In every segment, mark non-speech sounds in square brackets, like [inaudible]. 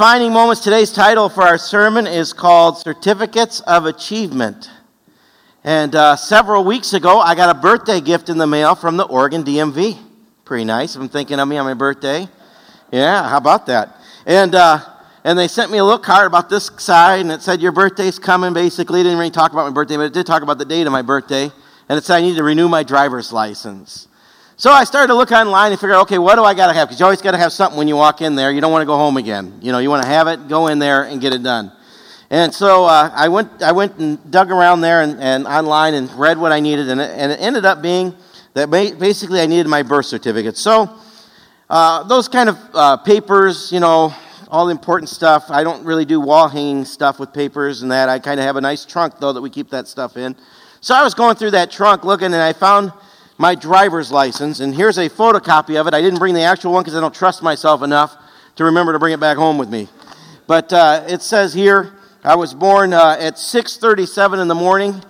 Defining moments. Today's title for our sermon is called Certificates of Achievement. And uh, several weeks ago, I got a birthday gift in the mail from the Oregon DMV. Pretty nice. I'm thinking of me on my birthday. Yeah, how about that? And, uh, and they sent me a little card about this side, and it said, Your birthday's coming, basically. It didn't really talk about my birthday, but it did talk about the date of my birthday. And it said I need to renew my driver's license. So I started to look online and figure out, okay, what do I got to have? Because you always got to have something when you walk in there. You don't want to go home again. You know, you want to have it, go in there, and get it done. And so uh, I, went, I went and dug around there and, and online and read what I needed, and it, and it ended up being that basically I needed my birth certificate. So uh, those kind of uh, papers, you know, all the important stuff. I don't really do wall hanging stuff with papers and that. I kind of have a nice trunk, though, that we keep that stuff in. So I was going through that trunk looking, and I found my driver's license, and here's a photocopy of it. I didn't bring the actual one because I don't trust myself enough to remember to bring it back home with me. But uh, it says here, I was born uh, at 6:37 in the morning.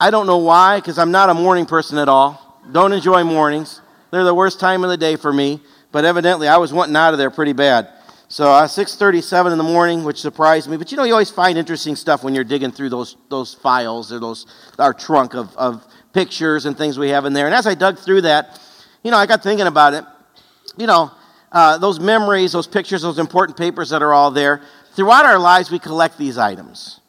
I don't know why, because I'm not a morning person at all. Don't enjoy mornings. They're the worst time of the day for me. But evidently, I was wanting out of there pretty bad. So uh, 6:37 in the morning, which surprised me. But you know, you always find interesting stuff when you're digging through those those files or those our trunk of, of pictures and things we have in there. And as I dug through that, you know, I got thinking about it. You know, uh, those memories, those pictures, those important papers that are all there. Throughout our lives, we collect these items.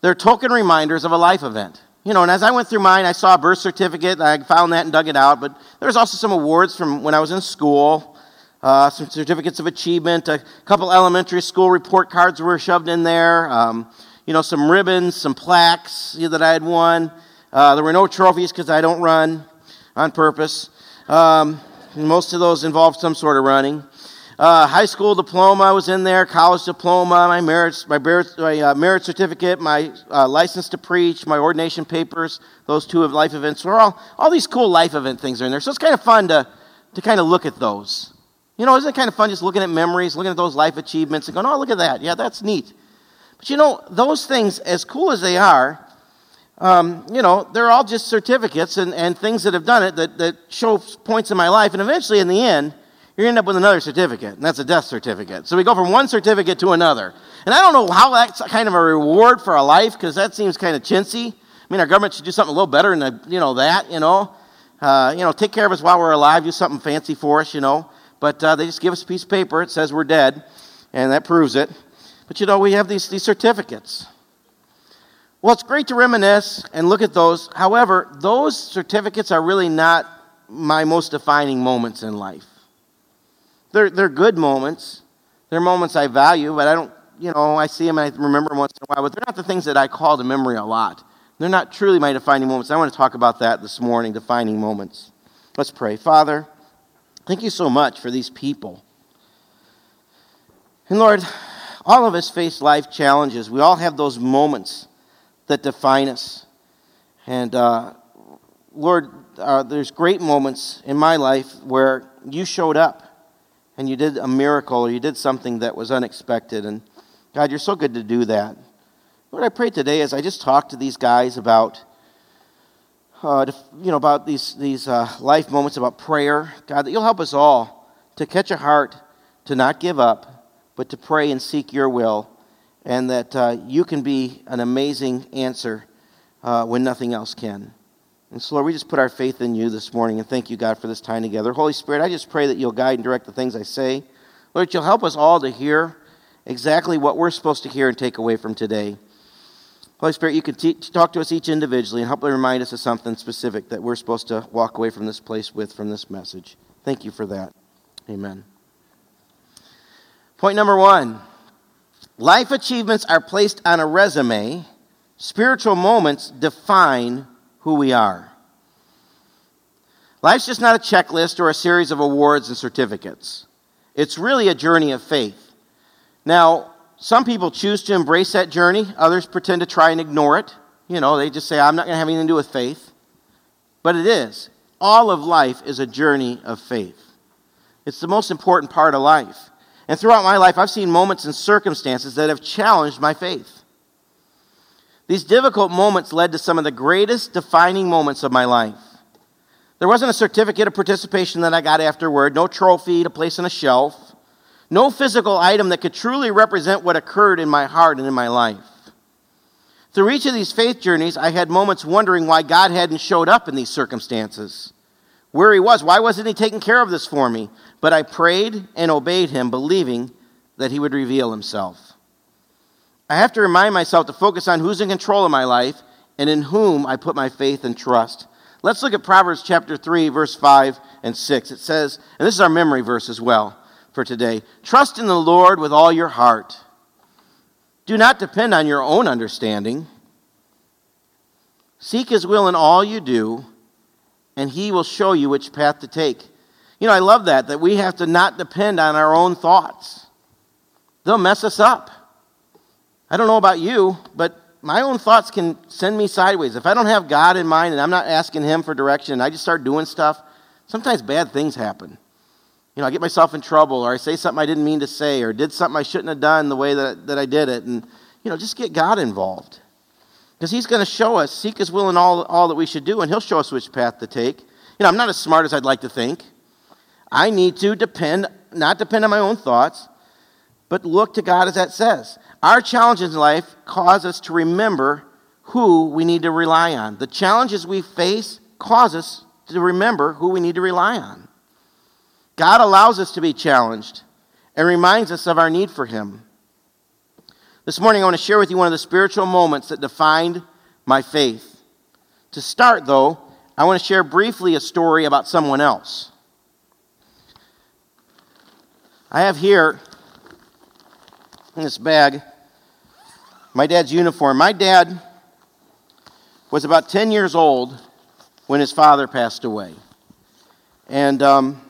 They're token reminders of a life event. You know, and as I went through mine, I saw a birth certificate. I found that and dug it out. But there's also some awards from when I was in school, uh, some certificates of achievement, a couple elementary school report cards were shoved in there. Um, you know, some ribbons, some plaques that I had won. Uh, there were no trophies because I don't run on purpose. Um, most of those involved some sort of running. Uh, high school diploma was in there, college diploma, my merit, my, my uh, merit certificate, my uh, license to preach, my ordination papers, those two of life events. Were all, all these cool life event things are in there. So it's kind of fun to, to kind of look at those. You know, isn't it kind of fun just looking at memories, looking at those life achievements and going, oh, look at that. Yeah, that's neat. But you know, those things, as cool as they are, um, you know, they're all just certificates and, and things that have done it that, that show points in my life. And eventually, in the end, you end up with another certificate, and that's a death certificate. So we go from one certificate to another. And I don't know how that's kind of a reward for a life, because that seems kind of chintzy. I mean, our government should do something a little better than, you know, that, you know. Uh, you know, take care of us while we're alive, do something fancy for us, you know. But uh, they just give us a piece of paper, it says we're dead, and that proves it. But, you know, we have these, these certificates. Well, it's great to reminisce and look at those. However, those certificates are really not my most defining moments in life. They're, they're good moments. They're moments I value, but I don't, you know, I see them and I remember them once in a while, but they're not the things that I call to memory a lot. They're not truly my defining moments. I want to talk about that this morning, defining moments. Let's pray. Father, thank you so much for these people. And Lord, all of us face life challenges. We all have those moments that define us. And uh, Lord, uh, there's great moments in my life where you showed up and you did a miracle or you did something that was unexpected. And God, you're so good to do that. What I pray today is I just talk to these guys about, uh, you know, about these, these uh, life moments, about prayer, God, that you'll help us all to catch a heart to not give up, but to pray and seek your will and that uh, you can be an amazing answer uh, when nothing else can. And so, Lord, we just put our faith in you this morning and thank you, God, for this time together. Holy Spirit, I just pray that you'll guide and direct the things I say. Lord, you'll help us all to hear exactly what we're supposed to hear and take away from today. Holy Spirit, you can talk to us each individually and help remind us of something specific that we're supposed to walk away from this place with from this message. Thank you for that. Amen. Point number one. Life achievements are placed on a resume, spiritual moments define who we are. Life's just not a checklist or a series of awards and certificates. It's really a journey of faith. Now, some people choose to embrace that journey, others pretend to try and ignore it. You know, they just say, I'm not going to have anything to do with faith. But it is. All of life is a journey of faith. It's the most important part of life. And throughout my life, I've seen moments and circumstances that have challenged my faith. These difficult moments led to some of the greatest defining moments of my life. There wasn't a certificate of participation that I got afterward, no trophy to place on a shelf, No physical item that could truly represent what occurred in my heart and in my life. Through each of these faith journeys, I had moments wondering why God hadn't showed up in these circumstances. Where He was, why wasn't He taking care of this for me? But I prayed and obeyed Him, believing that He would reveal Himself. I have to remind myself to focus on who's in control of my life and in whom I put my faith and trust. Let's look at Proverbs chapter 3, verse 5 and 6. It says, and this is our memory verse as well for today Trust in the Lord with all your heart do not depend on your own understanding. Seek His will in all you do, and He will show you which path to take. You know, I love that, that we have to not depend on our own thoughts. They'll mess us up. I don't know about you, but my own thoughts can send me sideways. If I don't have God in mind and I'm not asking Him for direction, I just start doing stuff, sometimes bad things happen. You know, I get myself in trouble, or I say something I didn't mean to say, or did something I shouldn't have done the way that, that I did it. And, you know, just get God involved. Because He's going to show us, seek His will in all, all that we should do, and He'll show us which path to take. You know, I'm not as smart as I'd like to think. I need to depend, not depend on my own thoughts, but look to God as that says. Our challenges in life cause us to remember who we need to rely on. The challenges we face cause us to remember who we need to rely on. God allows us to be challenged and reminds us of our need for Him. This morning, I want to share with you one of the spiritual moments that defined my faith. To start, though, I want to share briefly a story about someone else. I have here in this bag my dad's uniform. My dad was about 10 years old when his father passed away. And um,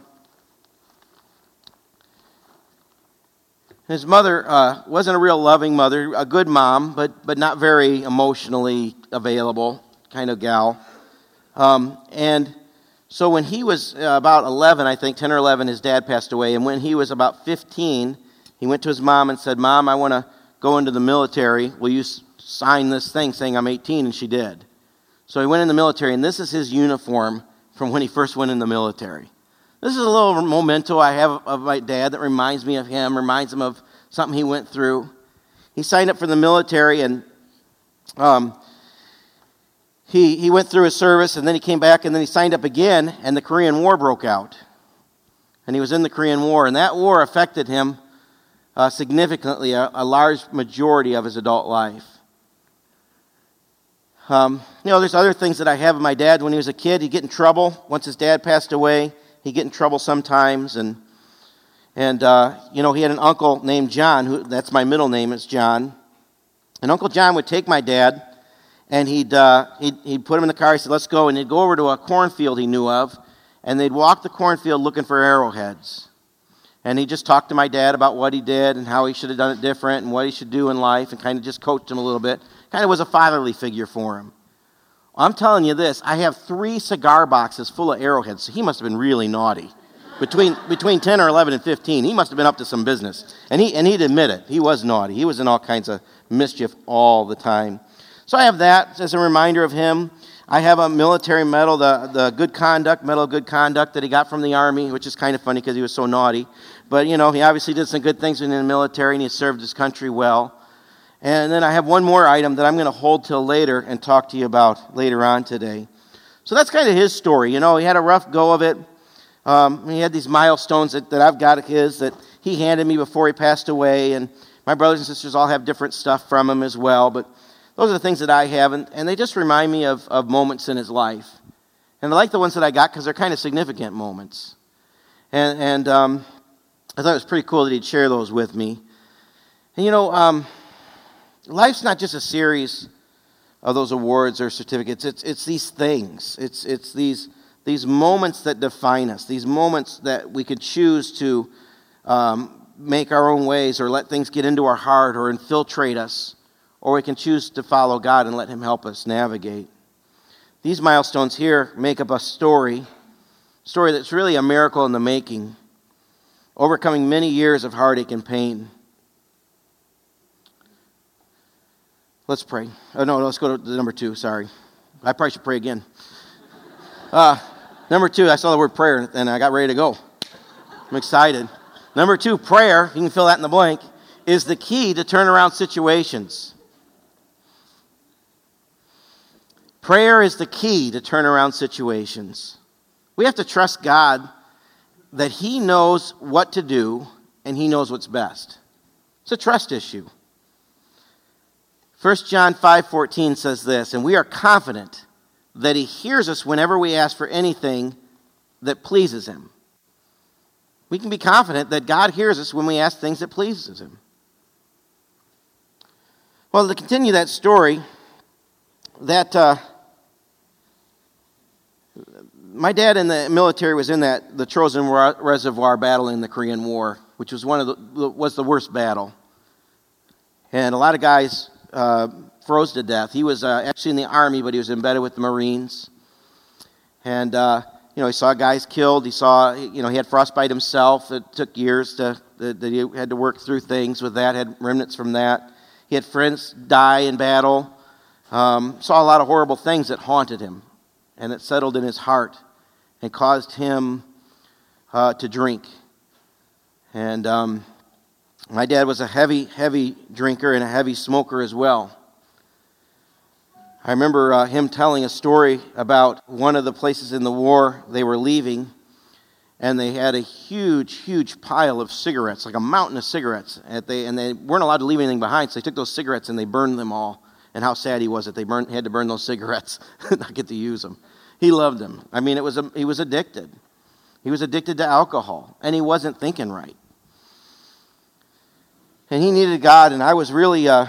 His mother uh, wasn't a real loving mother, a good mom, but, but not very emotionally available kind of gal. Um, and so when he was uh, about 11, I think, 10 or 11, his dad passed away. And when he was about 15, he went to his mom and said, Mom, I want to go into the military. Will you sign this thing saying I'm 18? And she did. So he went in the military, and this is his uniform from when he first went in the military. This is a little memento I have of my dad that reminds me of him, reminds him of something he went through. He signed up for the military and um, he, he went through his service and then he came back and then he signed up again and the Korean War broke out. And he was in the Korean War and that war affected him uh, significantly, a, a, large majority of his adult life. Um, you know, there's other things that I have of my dad. When he was a kid, he'd get in trouble. Once his dad passed away, he'd get in trouble sometimes. And, and uh, you know, he had an uncle named John, who, that's my middle name, it's John. And Uncle John would take my dad, and he'd, uh, he'd, he'd put him in the car. He said, let's go. And he'd go over to a cornfield he knew of, and they'd walk the cornfield looking for arrowheads. And he just talked to my dad about what he did and how he should have done it different and what he should do in life and kind of just coached him a little bit. Kind of was a fatherly figure for him. I'm telling you this, I have three cigar boxes full of arrowheads, so he must have been really naughty. Between, between 10 or 11 and 15, he must have been up to some business. And, he, and he'd admit it. He was naughty. He was in all kinds of mischief all the time. So I have that as a reminder of him. I have a military medal, the, the Good Conduct, Medal of Good Conduct that he got from the Army, which is kind of funny because he was so naughty. But, you know, he obviously did some good things in the military and he served his country well. And then I have one more item that I'm going to hold till later and talk to you about later on today. So that's kind of his story. You know, he had a rough go of it. Um, he had these milestones that, that I've got of his that he handed me before he passed away. And my brothers and sisters all have different stuff from him as well. But those are the things that I have. And, and they just remind me of, of moments in his life. And I like the ones that I got because they're kind of significant moments. And, and um, I thought it was pretty cool that he'd share those with me. And you know, um, life's not just a series of those awards or certificates. It's, it's these things. It's, it's these, these moments that define us, these moments that we could choose to um, make our own ways or let things get into our heart or infiltrate us, or we can choose to follow God and let Him help us navigate. These milestones here make up a story, a story that's really a miracle in the making, overcoming many years of heartache and pain. Let's pray. Oh, no, let's go to number two. Sorry. I probably should pray again. Uh, number two, I saw the word prayer and I got ready to go. I'm excited. Number two, prayer, you can fill that in the blank, is the key to turn around situations. Prayer is the key to turn around situations. We have to trust God that He knows what to do and He knows what's best. It's a trust issue. 1 John 5:14 says this, and we are confident that he hears us whenever we ask for anything that pleases him. We can be confident that God hears us when we ask things that pleases him. Well, to continue that story, that uh, my dad in the military was in that the Chosin Reservoir battle in the Korean War, which was one of the was the worst battle, and a lot of guys uh, froze to death. He was uh, actually in the army, but he was embedded with the Marines. And, uh, you know, he saw guys killed. He saw, you know, he had frostbite himself. It took years to, that he had to work through things with that, had remnants from that. He had friends die in battle. Um, saw a lot of horrible things that haunted him and it settled in his heart and caused him uh, to drink. And um, my dad was a heavy, heavy drinker and a heavy smoker as well. I remember uh, him telling a story about one of the places in the war they were leaving, and they had a huge, huge pile of cigarettes, like a mountain of cigarettes. And they, and they weren't allowed to leave anything behind, so they took those cigarettes and they burned them all. And how sad he was that they burned, had to burn those cigarettes, [laughs] not get to use them. He loved him. I mean, it was a, he was addicted. He was addicted to alcohol, and he wasn't thinking right and he needed God, and I was really, uh,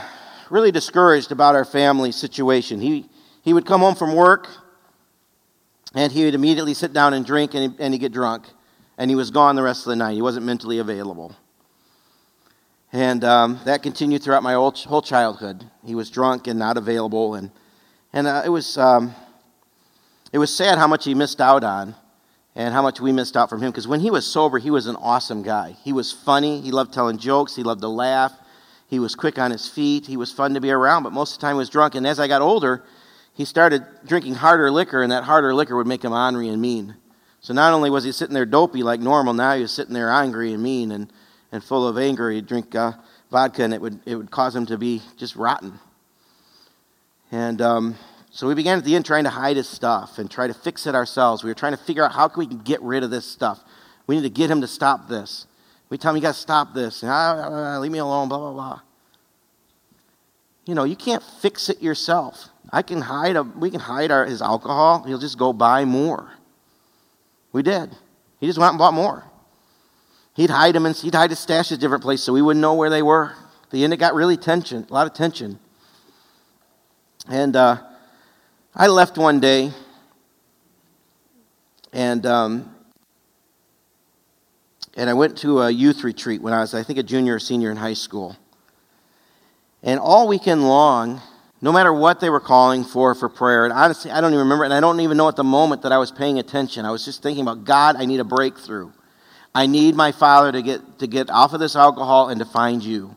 really discouraged about our family situation. He, he would come home from work, and he would immediately sit down and drink, and, he, and he'd get drunk, and he was gone the rest of the night. He wasn't mentally available. And um, that continued throughout my whole, childhood. He was drunk and not available, and, and uh, it, was, um, it was sad how much he missed out on and how much we missed out from him. Because when he was sober, he was an awesome guy. He was funny. He loved telling jokes. He loved to laugh. He was quick on his feet. He was fun to be around, but most of the time he was drunk. And as I got older, he started drinking harder liquor, and that harder liquor would make him ornery and mean. So not only was he sitting there dopey like normal, now he was sitting there angry and mean and, and full of anger. He'd drink uh, vodka, and it would, it would cause him to be just rotten. And um, so we began at the end trying to hide his stuff and try to fix it ourselves. We were trying to figure out how can we get rid of this stuff. We need to get him to stop this. We tell him you got to stop this. And, ah, leave me alone. Blah blah blah. You know, you can't fix it yourself. I can hide a, we can hide our, his alcohol. He'll just go buy more. We did. He just went and bought more. He'd hide them and he'd hide his stashes different places so we wouldn't know where they were. At the end, it got really tension, a lot of tension. And uh, I left one day, and um, and I went to a youth retreat when I was, I think, a junior or senior in high school. And all weekend long, no matter what they were calling for for prayer, and honestly, I don't even remember, and I don't even know at the moment that I was paying attention. I was just thinking about God. I need a breakthrough. I need my father to get to get off of this alcohol and to find you.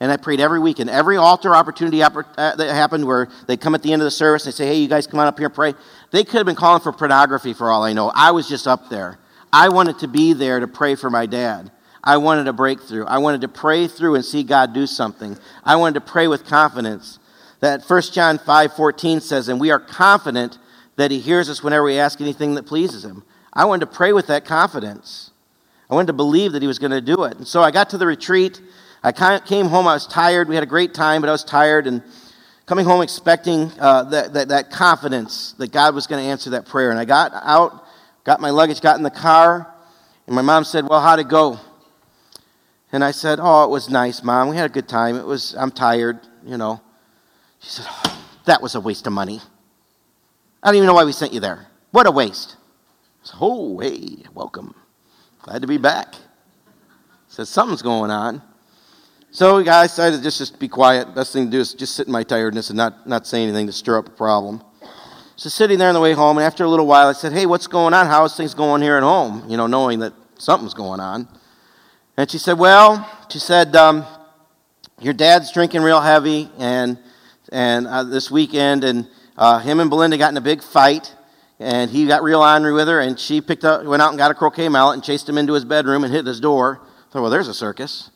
And I prayed every week. And every altar opportunity uh, that happened where they come at the end of the service and they say, hey, you guys come on up here and pray. They could have been calling for pornography for all I know. I was just up there. I wanted to be there to pray for my dad. I wanted a breakthrough. I wanted to pray through and see God do something. I wanted to pray with confidence. That 1 John 5 14 says, and we are confident that he hears us whenever we ask anything that pleases him. I wanted to pray with that confidence. I wanted to believe that he was going to do it. And so I got to the retreat I came home, I was tired. We had a great time, but I was tired and coming home expecting uh, that, that, that confidence that God was going to answer that prayer. And I got out, got my luggage, got in the car, and my mom said, Well, how'd it go? And I said, Oh, it was nice, Mom. We had a good time. It was, I'm tired, you know. She said, oh, That was a waste of money. I don't even know why we sent you there. What a waste. I said, Oh, hey, welcome. Glad to be back. Said, Something's going on. So I decided just, just be quiet. Best thing to do is just sit in my tiredness and not, not say anything to stir up a problem. So sitting there on the way home, and after a little while, I said, Hey, what's going on? How's things going here at home? You know, knowing that something's going on. And she said, Well, she said, um, Your dad's drinking real heavy, and, and uh, this weekend, and uh, him and Belinda got in a big fight, and he got real angry with her, and she picked up, went out and got a croquet mallet and chased him into his bedroom and hit his door So, well, there's a circus.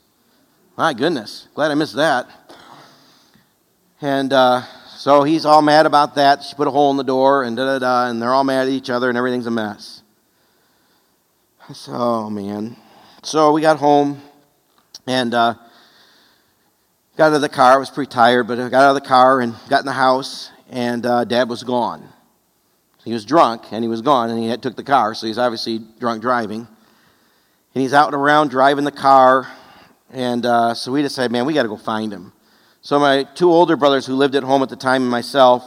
My goodness, glad I missed that. And uh, so he's all mad about that. She put a hole in the door, and da da da, and they're all mad at each other, and everything's a mess. So, man. So we got home, and uh, got out of the car. I was pretty tired, but I got out of the car and got in the house, and uh, Dad was gone. He was drunk, and he was gone, and he had, took the car, so he's obviously drunk driving. And he's out and around driving the car, and uh, so we decided, man, we got to go find him. So my two older brothers who lived at home at the time, and myself,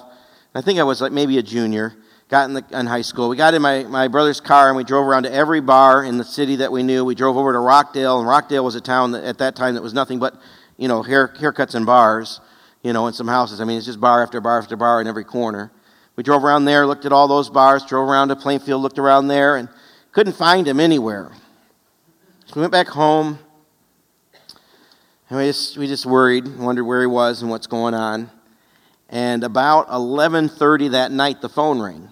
I think I was like maybe a junior, got in, the, in high school. We got in my, my brother's car and we drove around to every bar in the city that we knew. We drove over to Rockdale, and Rockdale was a town that, at that time that was nothing but, you know, hair, haircuts and bars, you know, and some houses. I mean, it's just bar after bar after bar in every corner. We drove around there, looked at all those bars, drove around to Plainfield, looked around there, and couldn't find him anywhere. So we went back home, and we just, we just worried, wondered where he was and what's going on. And about 11:30 that night, the phone rang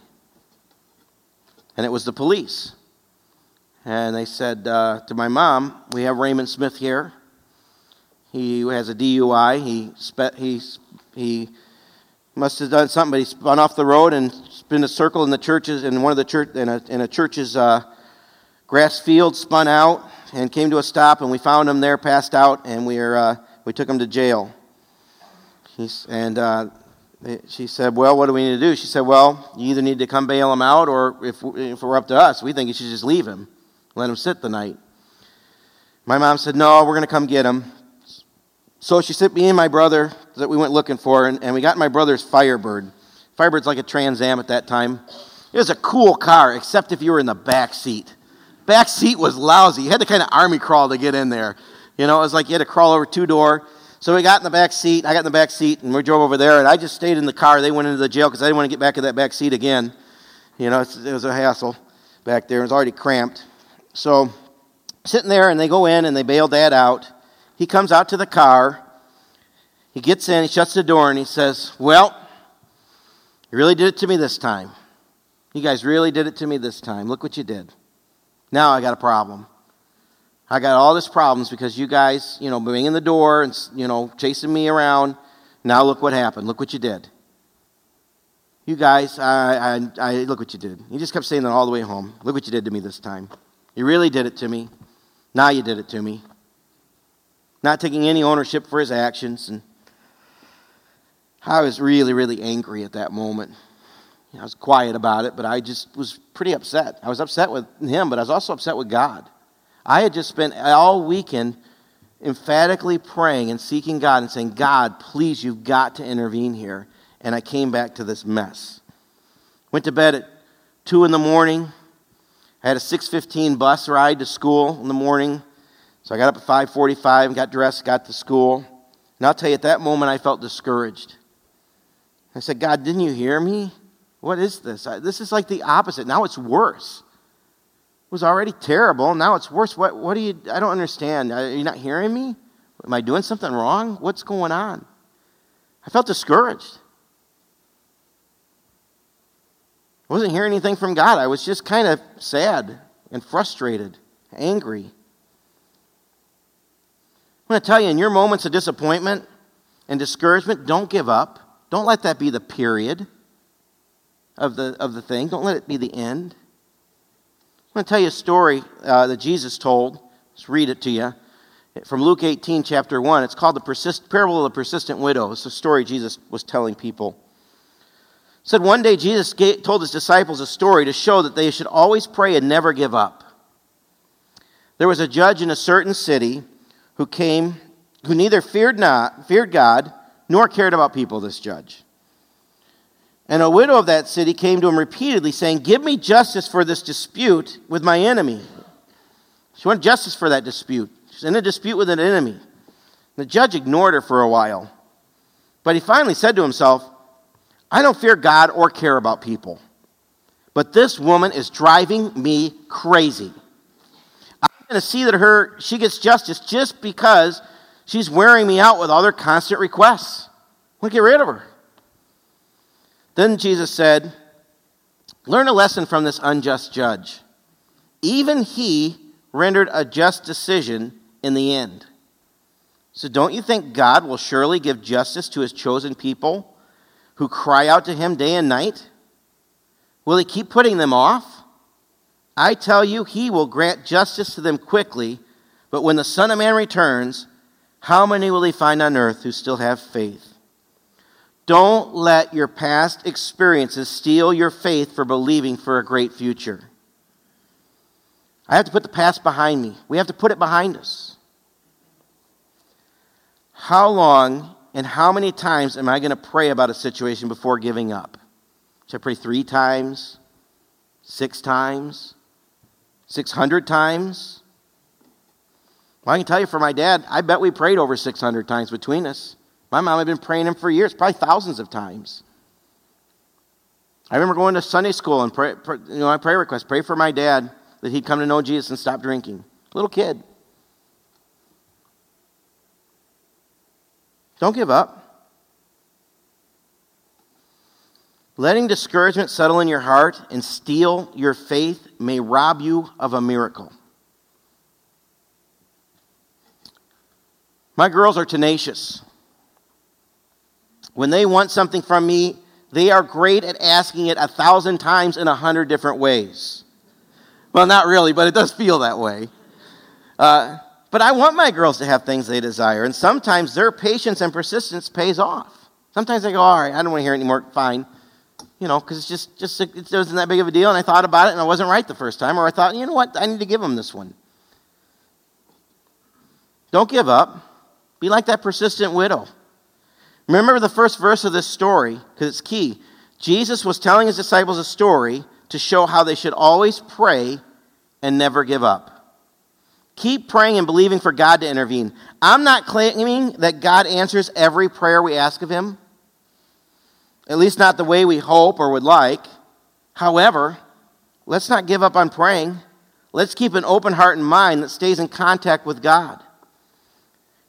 and it was the police. And they said uh, to my mom, We have Raymond Smith here. He has a DUI. He, spe- he, he must have done something, but he spun off the road and spun a circle in the churches, in one of the church, in a, in a church's uh, grass field, spun out and came to a stop, and we found him there, passed out, and we, uh, we took him to jail. He's, and uh, she said, Well, what do we need to do? She said, Well, you either need to come bail him out, or if, if it were up to us, we think you should just leave him, let him sit the night. My mom said, No, we're going to come get him. So she sent me and my brother that we went looking for, and, and we got my brother's Firebird. Firebird's like a Trans Am at that time. It was a cool car, except if you were in the back seat. Back seat was lousy. You had to kind of army crawl to get in there. You know, it was like you had to crawl over two door. So we got in the back seat. I got in the back seat, and we drove over there. And I just stayed in the car. They went into the jail because I didn't want to get back in that back seat again. You know, it was a hassle back there. It was already cramped. So sitting there, and they go in and they bail Dad out. He comes out to the car. He gets in. He shuts the door, and he says, "Well, you really did it to me this time. You guys really did it to me this time. Look what you did. Now I got a problem." I got all these problems because you guys, you know, banging the door and, you know, chasing me around. Now look what happened. Look what you did. You guys, I, I, I, look what you did. He just kept saying that all the way home. Look what you did to me this time. You really did it to me. Now you did it to me. Not taking any ownership for his actions. And I was really, really angry at that moment. I was quiet about it, but I just was pretty upset. I was upset with him, but I was also upset with God. I had just spent all weekend emphatically praying and seeking God and saying, God, please, you've got to intervene here. And I came back to this mess. Went to bed at 2 in the morning. I had a 6.15 bus ride to school in the morning. So I got up at 5.45 and got dressed, got to school. And I'll tell you, at that moment, I felt discouraged. I said, God, didn't you hear me? What is this? This is like the opposite. Now it's worse It was already terrible. Now it's worse. What, what do you, I don't understand. Are you not hearing me? Am I doing something wrong? What's going on? I felt discouraged. I wasn't hearing anything from God. I was just kind of sad and frustrated, angry. I'm going to tell you, in your moments of disappointment and discouragement, don't give up. Don't let that be the period of the, of the thing. Don't let it be the end. I'm going to tell you a story uh, that Jesus told. Let's read it to you. From Luke 18, chapter 1. It's called the persist- Parable of the Persistent Widow. It's a story Jesus was telling people. It said one day Jesus gave, told his disciples a story to show that they should always pray and never give up. There was a judge in a certain city who came, who neither feared not, feared God, nor cared about people, this judge. And a widow of that city came to him repeatedly, saying, Give me justice for this dispute with my enemy. She wanted justice for that dispute. She's in a dispute with an enemy. The judge ignored her for a while. But he finally said to himself, I don't fear God or care about people. But this woman is driving me crazy. I'm going to see that her she gets justice just because she's wearing me out with all her constant requests. I want to get rid of her. Then Jesus said, Learn a lesson from this unjust judge. Even he rendered a just decision in the end. So don't you think God will surely give justice to his chosen people who cry out to him day and night? Will he keep putting them off? I tell you, he will grant justice to them quickly, but when the Son of Man returns, how many will he find on earth who still have faith? Don't let your past experiences steal your faith for believing for a great future. I have to put the past behind me. We have to put it behind us. How long and how many times am I going to pray about a situation before giving up? Should I pray three times? Six times? 600 times? Well, I can tell you for my dad, I bet we prayed over 600 times between us. My mom had been praying him for years, probably thousands of times. I remember going to Sunday school and pray, pray, you know, my prayer request, pray for my dad that he'd come to know Jesus and stop drinking. Little kid. Don't give up. Letting discouragement settle in your heart and steal your faith may rob you of a miracle. My girls are tenacious. When they want something from me, they are great at asking it a thousand times in a hundred different ways. Well, not really, but it does feel that way. Uh, but I want my girls to have things they desire, and sometimes their patience and persistence pays off. Sometimes they go, all right, I don't want to hear anymore, fine. You know, because it's just, just it wasn't that big of a deal, and I thought about it, and I wasn't right the first time, or I thought, you know what, I need to give them this one. Don't give up. Be like that persistent widow. Remember the first verse of this story, because it's key. Jesus was telling his disciples a story to show how they should always pray and never give up. Keep praying and believing for God to intervene. I'm not claiming that God answers every prayer we ask of him, at least not the way we hope or would like. However, let's not give up on praying. Let's keep an open heart and mind that stays in contact with God.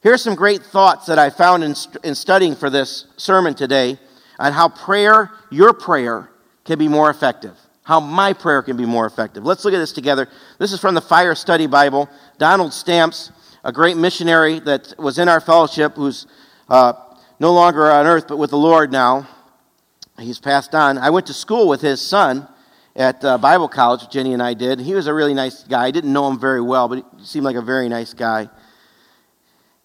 Here are some great thoughts that I found in, in studying for this sermon today on how prayer, your prayer, can be more effective. How my prayer can be more effective. Let's look at this together. This is from the Fire Study Bible. Donald Stamps, a great missionary that was in our fellowship, who's uh, no longer on earth but with the Lord now. He's passed on. I went to school with his son at uh, Bible college, Jenny and I did. He was a really nice guy. I didn't know him very well, but he seemed like a very nice guy.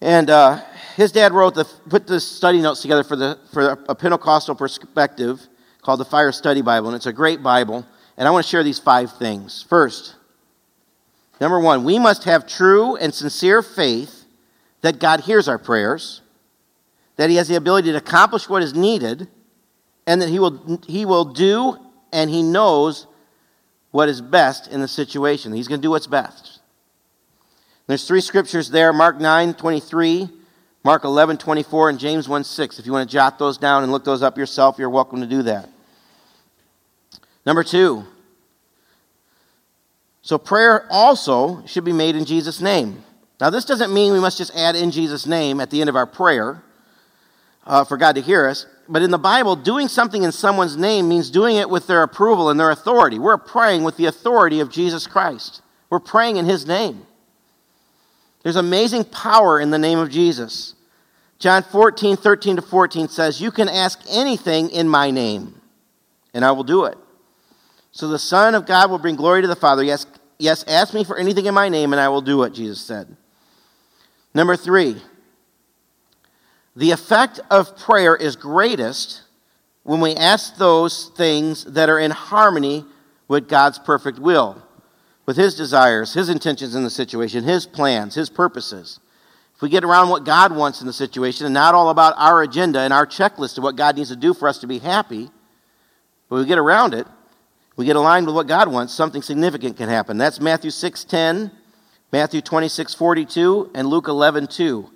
And uh, his dad wrote the, put the study notes together for, the, for a Pentecostal perspective called the Fire Study Bible, and it's a great Bible. And I want to share these five things. First, number one, we must have true and sincere faith that God hears our prayers, that He has the ability to accomplish what is needed, and that He will, he will do and He knows what is best in the situation. He's going to do what's best. There's three scriptures there Mark 9 23, Mark 11 24, and James 1 6. If you want to jot those down and look those up yourself, you're welcome to do that. Number two, so prayer also should be made in Jesus' name. Now, this doesn't mean we must just add in Jesus' name at the end of our prayer uh, for God to hear us. But in the Bible, doing something in someone's name means doing it with their approval and their authority. We're praying with the authority of Jesus Christ, we're praying in His name. There's amazing power in the name of Jesus. John 14, 13 to 14 says, You can ask anything in my name, and I will do it. So the Son of God will bring glory to the Father. Yes, yes, ask me for anything in my name, and I will do it, Jesus said. Number three, the effect of prayer is greatest when we ask those things that are in harmony with God's perfect will with his desires, his intentions in the situation, his plans, his purposes. If we get around what God wants in the situation and not all about our agenda and our checklist of what God needs to do for us to be happy, but we get around it, we get aligned with what God wants, something significant can happen. That's Matthew 6:10, Matthew 26:42, and Luke 11:2.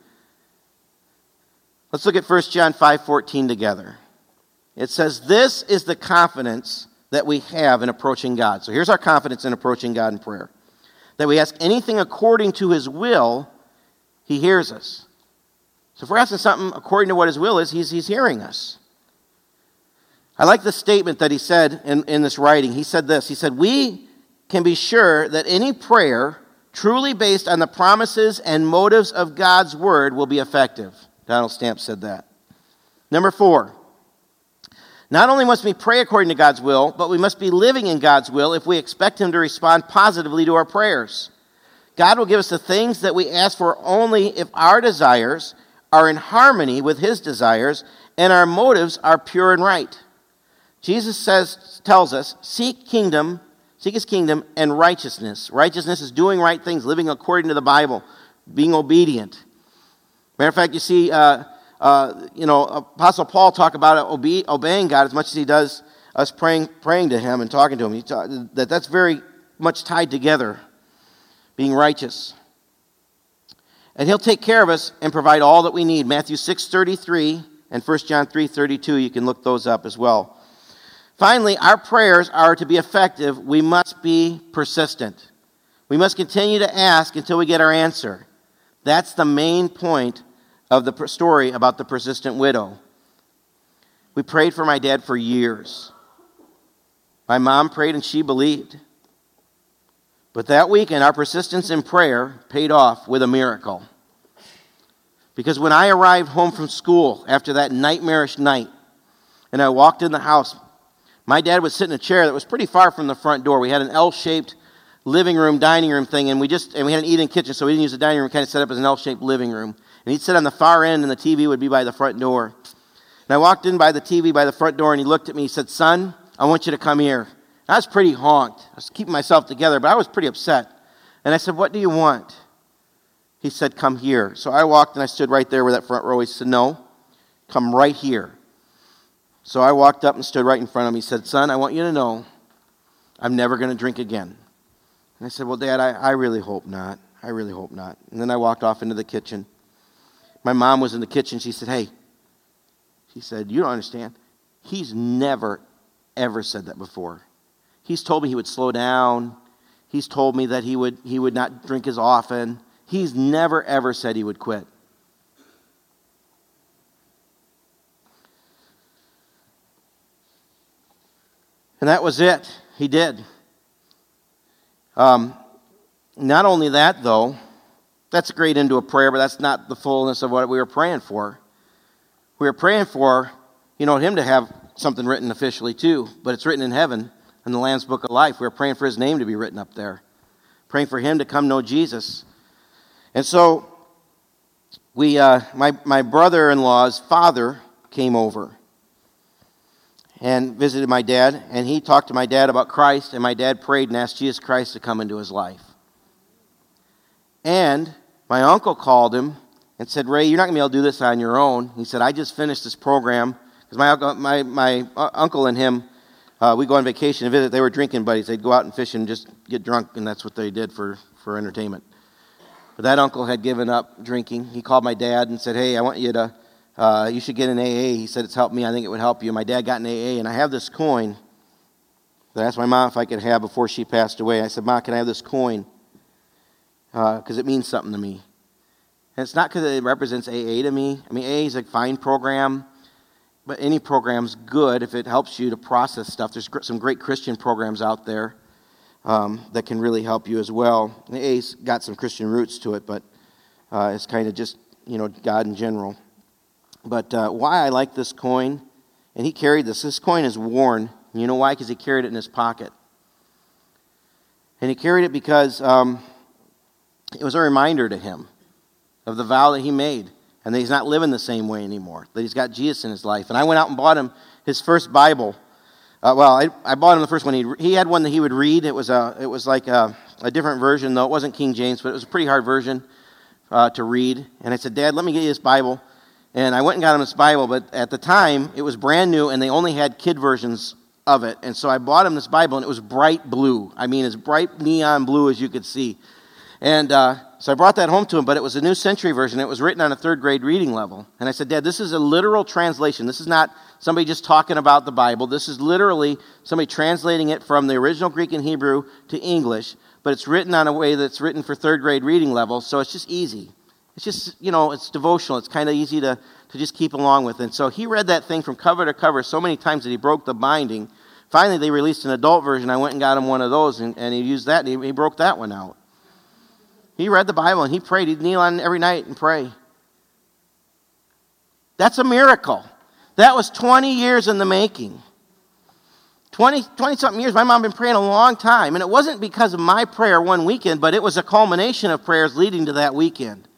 Let's look at 1 John 5:14 together. It says, "This is the confidence that we have in approaching God. So here's our confidence in approaching God in prayer that we ask anything according to His will, He hears us. So if we're asking something according to what His will is, He's, he's hearing us. I like the statement that he said in, in this writing. He said this He said, We can be sure that any prayer truly based on the promises and motives of God's word, will be effective. Donald Stamp said that. Number four, not only must we pray according to God's will, but we must be living in God's will if we expect Him to respond positively to our prayers. God will give us the things that we ask for only if our desires are in harmony with His desires and our motives are pure and right. Jesus says, tells us, seek kingdom, seek His kingdom and righteousness. Righteousness is doing right things, living according to the Bible, being obedient. Matter of fact, you see, uh, uh, you know, Apostle Paul talk about obe- obeying God as much as he does us praying, praying to Him and talking to Him. Talk, that that's very much tied together, being righteous. And He'll take care of us and provide all that we need. Matthew six thirty three and 1 John three thirty two. You can look those up as well. Finally, our prayers are to be effective. We must be persistent. We must continue to ask until we get our answer. That's the main point of the story about the persistent widow. We prayed for my dad for years. My mom prayed and she believed. But that weekend, our persistence in prayer paid off with a miracle. Because when I arrived home from school after that nightmarish night, and I walked in the house, my dad was sitting in a chair that was pretty far from the front door. We had an L shaped living room, dining room thing, and we just and we had an eat-in kitchen, so we didn't use the dining room. Kind of set up as an L-shaped living room, and he'd sit on the far end, and the TV would be by the front door. And I walked in by the TV by the front door, and he looked at me. He said, "Son, I want you to come here." And I was pretty honked. I was keeping myself together, but I was pretty upset. And I said, "What do you want?" He said, "Come here." So I walked and I stood right there where that front row. He said, "No, come right here." So I walked up and stood right in front of him. He said, "Son, I want you to know, I'm never going to drink again." And I said, Well, Dad, I, I really hope not. I really hope not. And then I walked off into the kitchen. My mom was in the kitchen. She said, Hey, she said, You don't understand. He's never, ever said that before. He's told me he would slow down. He's told me that he would, he would not drink as often. He's never, ever said he would quit. And that was it. He did. Um, not only that, though, that's great into a prayer, but that's not the fullness of what we were praying for. We were praying for, you know, him to have something written officially too, but it's written in heaven in the Lamb's Book of Life. We were praying for his name to be written up there, praying for him to come know Jesus. And so, we, uh, my, my brother in law's father came over and visited my dad, and he talked to my dad about Christ, and my dad prayed and asked Jesus Christ to come into his life. And my uncle called him and said, Ray, you're not going to be able to do this on your own. He said, I just finished this program. Because my, my, my uncle and him, uh, we go on vacation and visit. They were drinking buddies. They'd go out and fish and just get drunk, and that's what they did for, for entertainment. But that uncle had given up drinking. He called my dad and said, Hey, I want you to uh, you should get an AA. He said, It's helped me. I think it would help you. My dad got an AA, and I have this coin that I asked my mom if I could have before she passed away. I said, Mom, can I have this coin? Because uh, it means something to me. And it's not because it represents AA to me. I mean, AA is a fine program, but any program's good if it helps you to process stuff. There's some great Christian programs out there um, that can really help you as well. And AA's got some Christian roots to it, but uh, it's kind of just, you know, God in general. But uh, why I like this coin, and he carried this. This coin is worn. You know why? Because he carried it in his pocket. And he carried it because um, it was a reminder to him of the vow that he made and that he's not living the same way anymore, that he's got Jesus in his life. And I went out and bought him his first Bible. Uh, well, I, I, bought him the first one. He, he had one that he would read. It was, a, it was like a, a different version, though. It wasn't King James, but it was a pretty hard version uh, to read. And I said, Dad, let me get you this Bible. And I went and got him this Bible, but at the time it was brand new and they only had kid versions of it. And so I bought him this Bible and it was bright blue. I mean, as bright neon blue as you could see. And uh, so I brought that home to him, but it was a New Century version. It was written on a third grade reading level. And I said, Dad, this is a literal translation. This is not somebody just talking about the Bible. This is literally somebody translating it from the original Greek and Hebrew to English, but it's written on a way that's written for third grade reading level, so it's just easy. It's just, you know, it's devotional. It's kind of easy to, to just keep along with. And so he read that thing from cover to cover so many times that he broke the binding. Finally, they released an adult version. I went and got him one of those, and, and he used that, and he, he broke that one out. He read the Bible and he prayed. He'd kneel on every night and pray. That's a miracle. That was 20 years in the making. 20, 20 something years. My mom been praying a long time. And it wasn't because of my prayer one weekend, but it was a culmination of prayers leading to that weekend.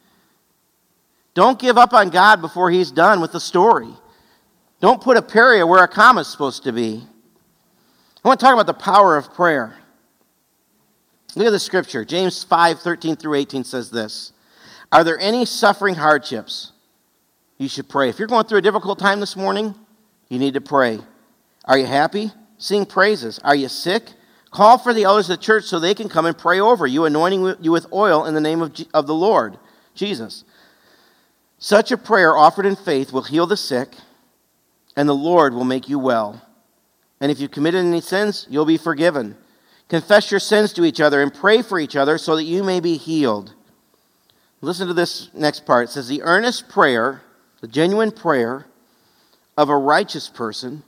Don't give up on God before He's done with the story. Don't put a period where a comma is supposed to be. I want to talk about the power of prayer. Look at the scripture. James 5 13 through 18 says this Are there any suffering hardships? You should pray. If you're going through a difficult time this morning, you need to pray. Are you happy? Sing praises. Are you sick? Call for the elders of the church so they can come and pray over you, anointing you with oil in the name of, of the Lord, Jesus. Such a prayer offered in faith will heal the sick, and the Lord will make you well. And if you've committed any sins, you'll be forgiven. Confess your sins to each other and pray for each other so that you may be healed. Listen to this next part. It says, The earnest prayer, the genuine prayer of a righteous person,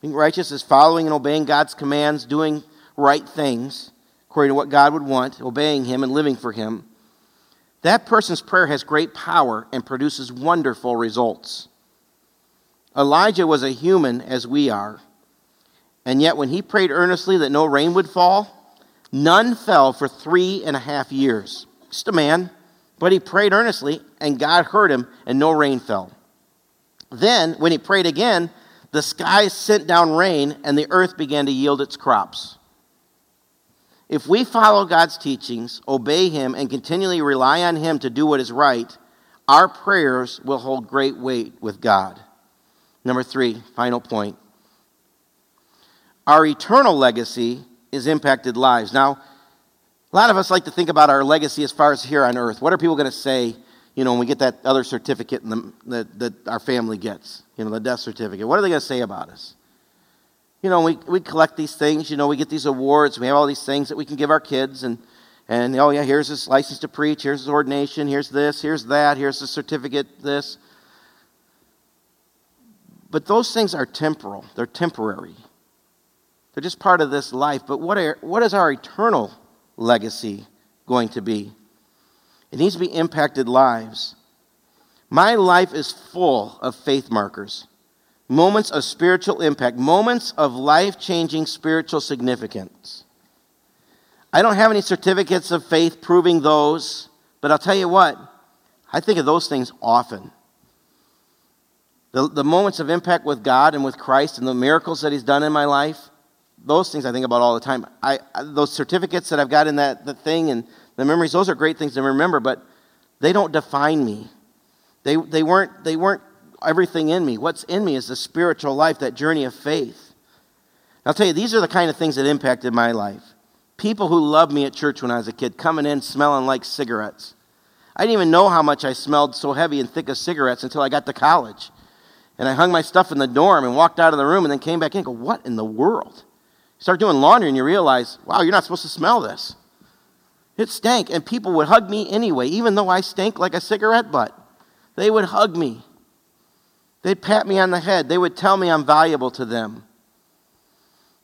being righteous is following and obeying God's commands, doing right things according to what God would want, obeying Him and living for Him. That person's prayer has great power and produces wonderful results. Elijah was a human as we are. And yet, when he prayed earnestly that no rain would fall, none fell for three and a half years. Just a man, but he prayed earnestly, and God heard him, and no rain fell. Then, when he prayed again, the skies sent down rain, and the earth began to yield its crops. If we follow God's teachings, obey Him, and continually rely on Him to do what is right, our prayers will hold great weight with God. Number three, final point our eternal legacy is impacted lives. Now, a lot of us like to think about our legacy as far as here on earth. What are people going to say, you know, when we get that other certificate the, that, that our family gets, you know, the death certificate? What are they going to say about us? You know, we, we collect these things, you know, we get these awards, we have all these things that we can give our kids, and, and oh, yeah, here's this license to preach, here's this ordination, here's this, here's that, here's the certificate, this. But those things are temporal, they're temporary. They're just part of this life. But what, are, what is our eternal legacy going to be? It needs to be impacted lives. My life is full of faith markers, moments of spiritual impact, moments of life changing spiritual significance. I don't have any certificates of faith proving those, but I'll tell you what, I think of those things often. The, the moments of impact with God and with Christ and the miracles that He's done in my life, those things I think about all the time. I, those certificates that I've got in that the thing and the memories, those are great things to remember, but they don't define me. They, they, weren't, they weren't everything in me. What's in me is the spiritual life, that journey of faith. I'll tell you, these are the kind of things that impacted my life. People who loved me at church when I was a kid, coming in smelling like cigarettes. I didn't even know how much I smelled so heavy and thick of cigarettes until I got to college. And I hung my stuff in the dorm and walked out of the room and then came back in and go, What in the world? Start doing laundry and you realize, wow, you're not supposed to smell this. It stank, and people would hug me anyway, even though I stank like a cigarette butt. They would hug me. They'd pat me on the head. They would tell me I'm valuable to them.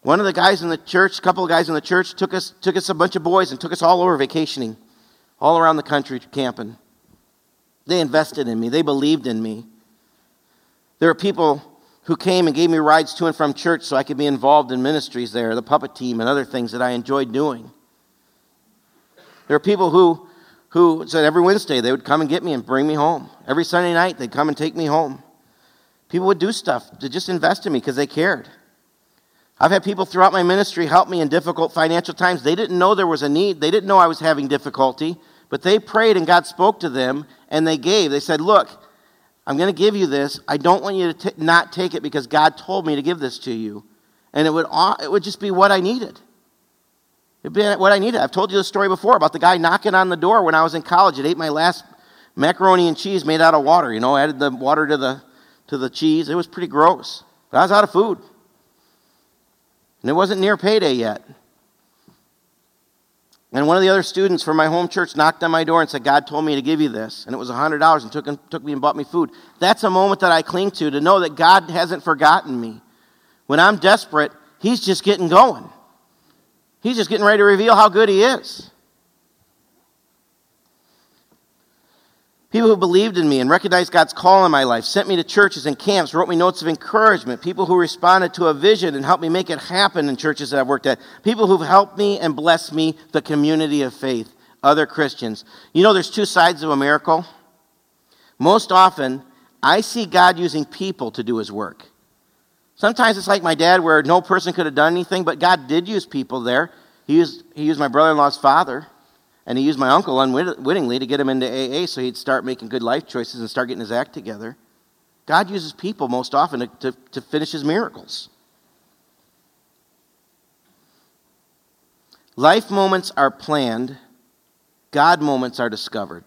One of the guys in the church, a couple of guys in the church, took us, took us a bunch of boys and took us all over vacationing, all around the country camping. They invested in me, they believed in me. There are people who came and gave me rides to and from church so I could be involved in ministries there, the puppet team, and other things that I enjoyed doing. There are people who, who said every Wednesday they would come and get me and bring me home. Every Sunday night they'd come and take me home. People would do stuff to just invest in me because they cared. I've had people throughout my ministry help me in difficult financial times. They didn't know there was a need, they didn't know I was having difficulty, but they prayed and God spoke to them and they gave. They said, Look, I'm going to give you this. I don't want you to t- not take it because God told me to give this to you. And it would, it would just be what I needed. It'd be what I needed. I've told you the story before about the guy knocking on the door when I was in college. It ate my last macaroni and cheese made out of water. You know, added the water to the, to the cheese. It was pretty gross. But I was out of food. And it wasn't near payday yet. And one of the other students from my home church knocked on my door and said, God told me to give you this. And it was $100 and took, took me and bought me food. That's a moment that I cling to, to know that God hasn't forgotten me. When I'm desperate, He's just getting going. He's just getting ready to reveal how good He is. People who believed in me and recognized God's call in my life, sent me to churches and camps, wrote me notes of encouragement. People who responded to a vision and helped me make it happen in churches that I've worked at. People who've helped me and blessed me, the community of faith, other Christians. You know, there's two sides of a miracle. Most often, I see God using people to do his work. Sometimes it's like my dad, where no person could have done anything, but God did use people there. He used, he used my brother in law's father and he used my uncle unwittingly to get him into AA so he'd start making good life choices and start getting his act together. God uses people most often to, to, to finish his miracles. Life moments are planned, God moments are discovered.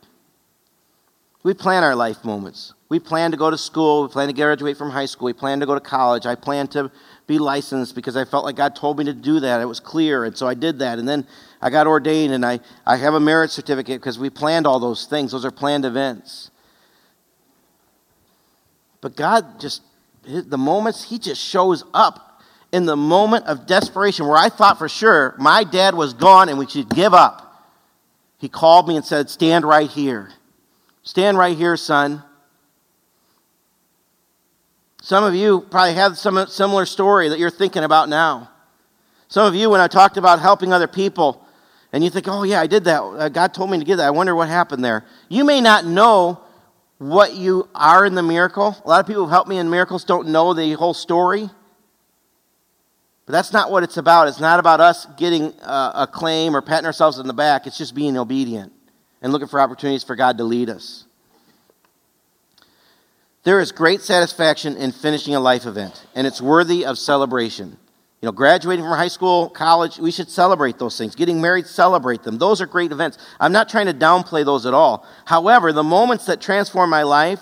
We plan our life moments. We plan to go to school. We plan to graduate from high school. We plan to go to college. I plan to be licensed because I felt like God told me to do that. It was clear, and so I did that. And then I got ordained, and I, I have a merit certificate because we planned all those things. Those are planned events. But God just, the moments, He just shows up in the moment of desperation where I thought for sure my dad was gone and we should give up. He called me and said, Stand right here. Stand right here, son. Some of you probably have some similar story that you're thinking about now. Some of you, when I talked about helping other people, and you think, oh, yeah, I did that. Uh, God told me to give that. I wonder what happened there. You may not know what you are in the miracle. A lot of people who helped me in miracles don't know the whole story. But that's not what it's about. It's not about us getting uh, a claim or patting ourselves on the back. It's just being obedient and looking for opportunities for God to lead us. There is great satisfaction in finishing a life event, and it's worthy of celebration. You know, graduating from high school, college, we should celebrate those things. Getting married, celebrate them. Those are great events. I'm not trying to downplay those at all. However, the moments that transform my life,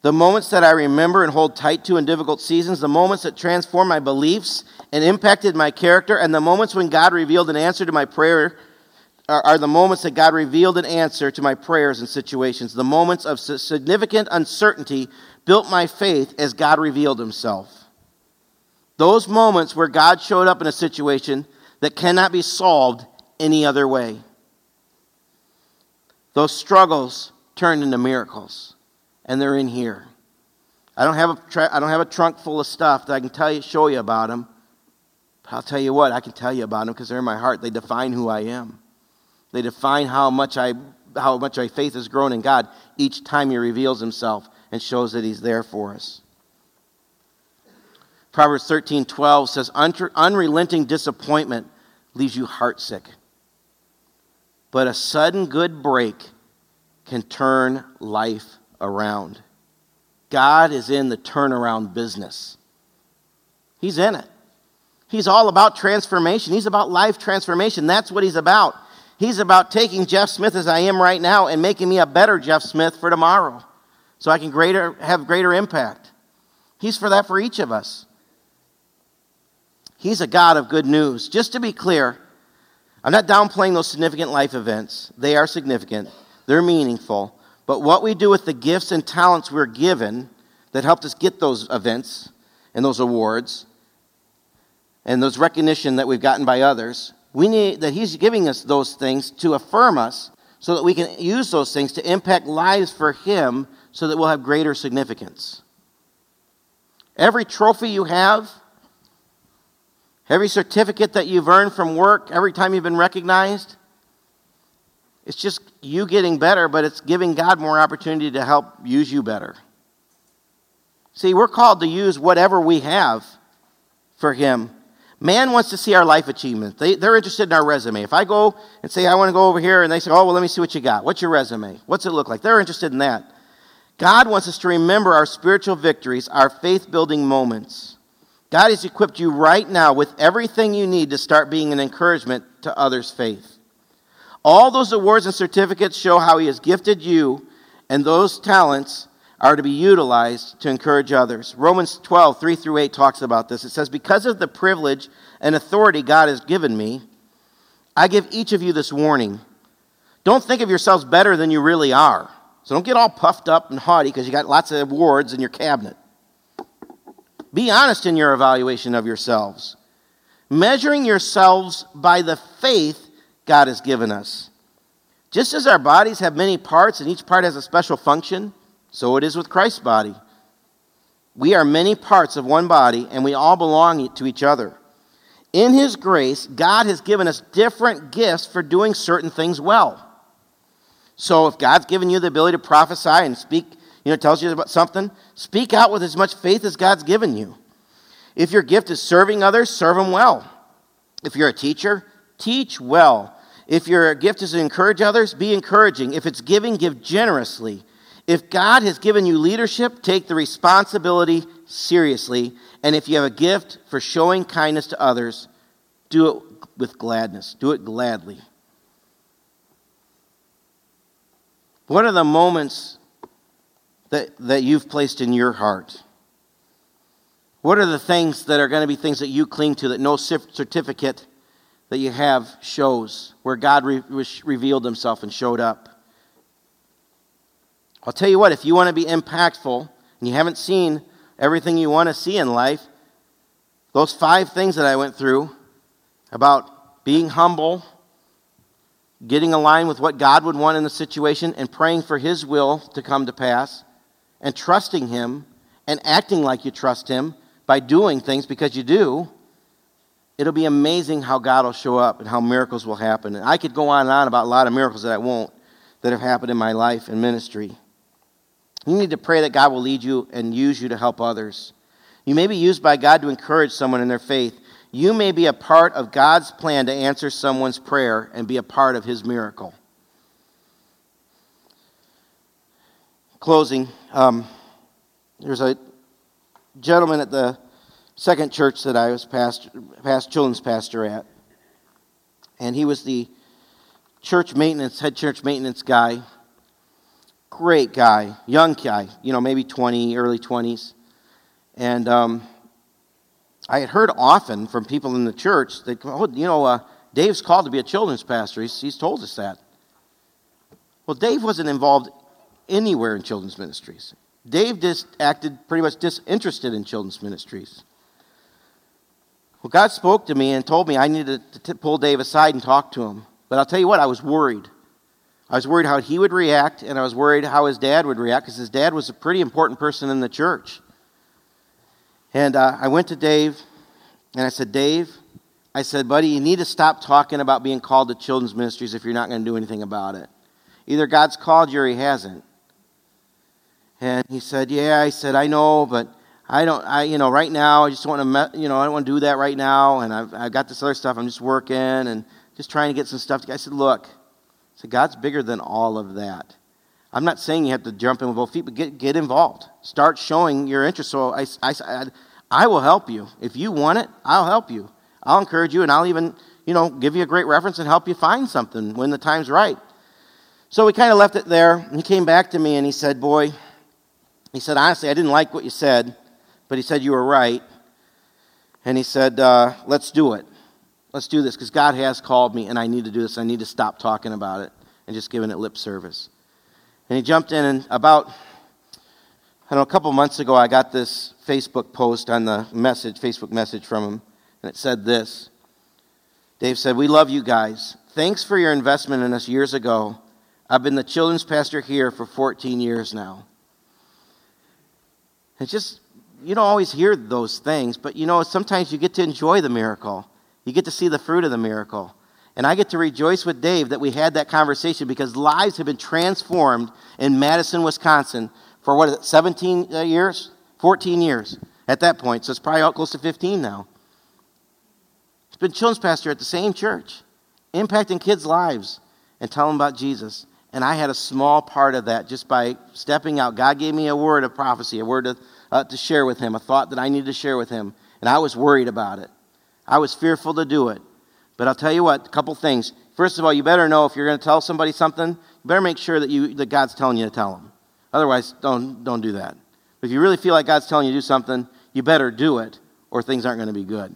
the moments that I remember and hold tight to in difficult seasons, the moments that transform my beliefs and impacted my character, and the moments when God revealed an answer to my prayer are, the moments that God revealed an answer to my prayers and situations. The moments of significant uncertainty built my faith as God revealed himself. Those moments where God showed up in a situation that cannot be solved any other way. Those struggles turned into miracles, and they're in here. I don't have a, tra- I don't have a trunk full of stuff that I can tell you, show you about them. But I'll tell you what, I can tell you about them because they're in my heart. They define who I am. They define how much I how much my faith has grown in God each time He reveals Himself and shows that He's there for us. Proverbs 13 12 says, Unrelenting disappointment leaves you heartsick, but a sudden good break can turn life around. God is in the turnaround business, He's in it. He's all about transformation. He's about life transformation. That's what He's about. He's about taking Jeff Smith as I am right now and making me a better Jeff Smith for tomorrow so I can greater, have greater impact. He's for that for each of us. He's a God of good news. Just to be clear, I'm not downplaying those significant life events. They are significant, they're meaningful. But what we do with the gifts and talents we're given that helped us get those events and those awards and those recognition that we've gotten by others we need that He's giving us those things to affirm us so that we can use those things to impact lives for Him so that we'll have greater significance. Every trophy you have, every certificate that you've earned from work, every time you've been recognized, it's just you getting better, but it's giving God more opportunity to help use you better. See, we're called to use whatever we have for Him Man wants to see our life achievements. They, they're interested in our resume. If I go and say, I want to go over here, and they say, Oh, well, let me see what you got. What's your resume? What's it look like? They're interested in that. God wants us to remember our spiritual victories, our faith building moments. God has equipped you right now with everything you need to start being an encouragement to others' faith. All those awards and certificates show how He has gifted you, and those talents are to be utilized to encourage others. Romans 12, 3 through 8 talks about this. It says, Because of the privilege and authority God has given me, I give each of you this warning. Don't think of yourselves better than you really are. So don't get all puffed up and haughty because you got lots of awards in your cabinet. Be honest in your evaluation of yourselves, measuring yourselves by the faith God has given us. Just as our bodies have many parts and each part has a special function, so it is with Christ's body. We are many parts of one body, and we all belong to each other. In His grace, God has given us different gifts for doing certain things well. So if God's given you the ability to prophesy and speak, you know, tells you about something, speak out with as much faith as God's given you. If your gift is serving others, serve them well. If you're a teacher, teach well. If your gift is to encourage others, be encouraging. If it's giving, give generously. If God has given you leadership, take the responsibility seriously. And if you have a gift for showing kindness to others, do it with gladness. Do it gladly. What are the moments that, that you've placed in your heart? What are the things that are going to be things that you cling to that no certificate that you have shows where God re- revealed himself and showed up? I'll tell you what, if you want to be impactful and you haven't seen everything you want to see in life, those five things that I went through about being humble, getting aligned with what God would want in the situation, and praying for His will to come to pass, and trusting Him and acting like you trust Him by doing things because you do, it'll be amazing how God will show up and how miracles will happen. And I could go on and on about a lot of miracles that I won't that have happened in my life and ministry. You need to pray that God will lead you and use you to help others. You may be used by God to encourage someone in their faith. You may be a part of God's plan to answer someone's prayer and be a part of his miracle. Closing, um, there's a gentleman at the second church that I was past, past children's pastor at, and he was the church maintenance, head church maintenance guy Great guy, young guy, you know, maybe 20, early 20s. And um, I had heard often from people in the church that, oh, you know, uh, Dave's called to be a children's pastor. He's, he's told us that. Well, Dave wasn't involved anywhere in children's ministries. Dave just acted pretty much disinterested in children's ministries. Well, God spoke to me and told me I needed to pull Dave aside and talk to him. But I'll tell you what, I was worried. I was worried how he would react, and I was worried how his dad would react because his dad was a pretty important person in the church. And uh, I went to Dave, and I said, Dave, I said, buddy, you need to stop talking about being called to children's ministries if you're not going to do anything about it. Either God's called you or he hasn't. And he said, yeah, I said, I know, but I don't, I, you know, right now, I just want to, you know, I don't want to do that right now. And I've, I've got this other stuff. I'm just working and just trying to get some stuff. I said, look, so God's bigger than all of that. I'm not saying you have to jump in with both feet, but get, get involved. Start showing your interest. So I, I, I will help you. If you want it, I'll help you. I'll encourage you, and I'll even, you know, give you a great reference and help you find something when the time's right. So we kind of left it there. He came back to me and he said, Boy, he said, honestly, I didn't like what you said, but he said you were right. And he said, uh, Let's do it. Let's do this because God has called me and I need to do this. I need to stop talking about it and just giving it lip service. And he jumped in, and about, I don't know, a couple months ago, I got this Facebook post on the message, Facebook message from him, and it said this Dave said, We love you guys. Thanks for your investment in us years ago. I've been the children's pastor here for 14 years now. It's just, you don't always hear those things, but you know, sometimes you get to enjoy the miracle. You get to see the fruit of the miracle. And I get to rejoice with Dave that we had that conversation because lives have been transformed in Madison, Wisconsin for what is it, 17 uh, years? 14 years at that point. So it's probably close to 15 now. He's been children's pastor at the same church, impacting kids' lives and telling them about Jesus. And I had a small part of that just by stepping out. God gave me a word of prophecy, a word to, uh, to share with him, a thought that I needed to share with him. And I was worried about it. I was fearful to do it. But I'll tell you what, a couple things. First of all, you better know if you're going to tell somebody something, you better make sure that, you, that God's telling you to tell them. Otherwise, don't, don't do that. If you really feel like God's telling you to do something, you better do it, or things aren't going to be good.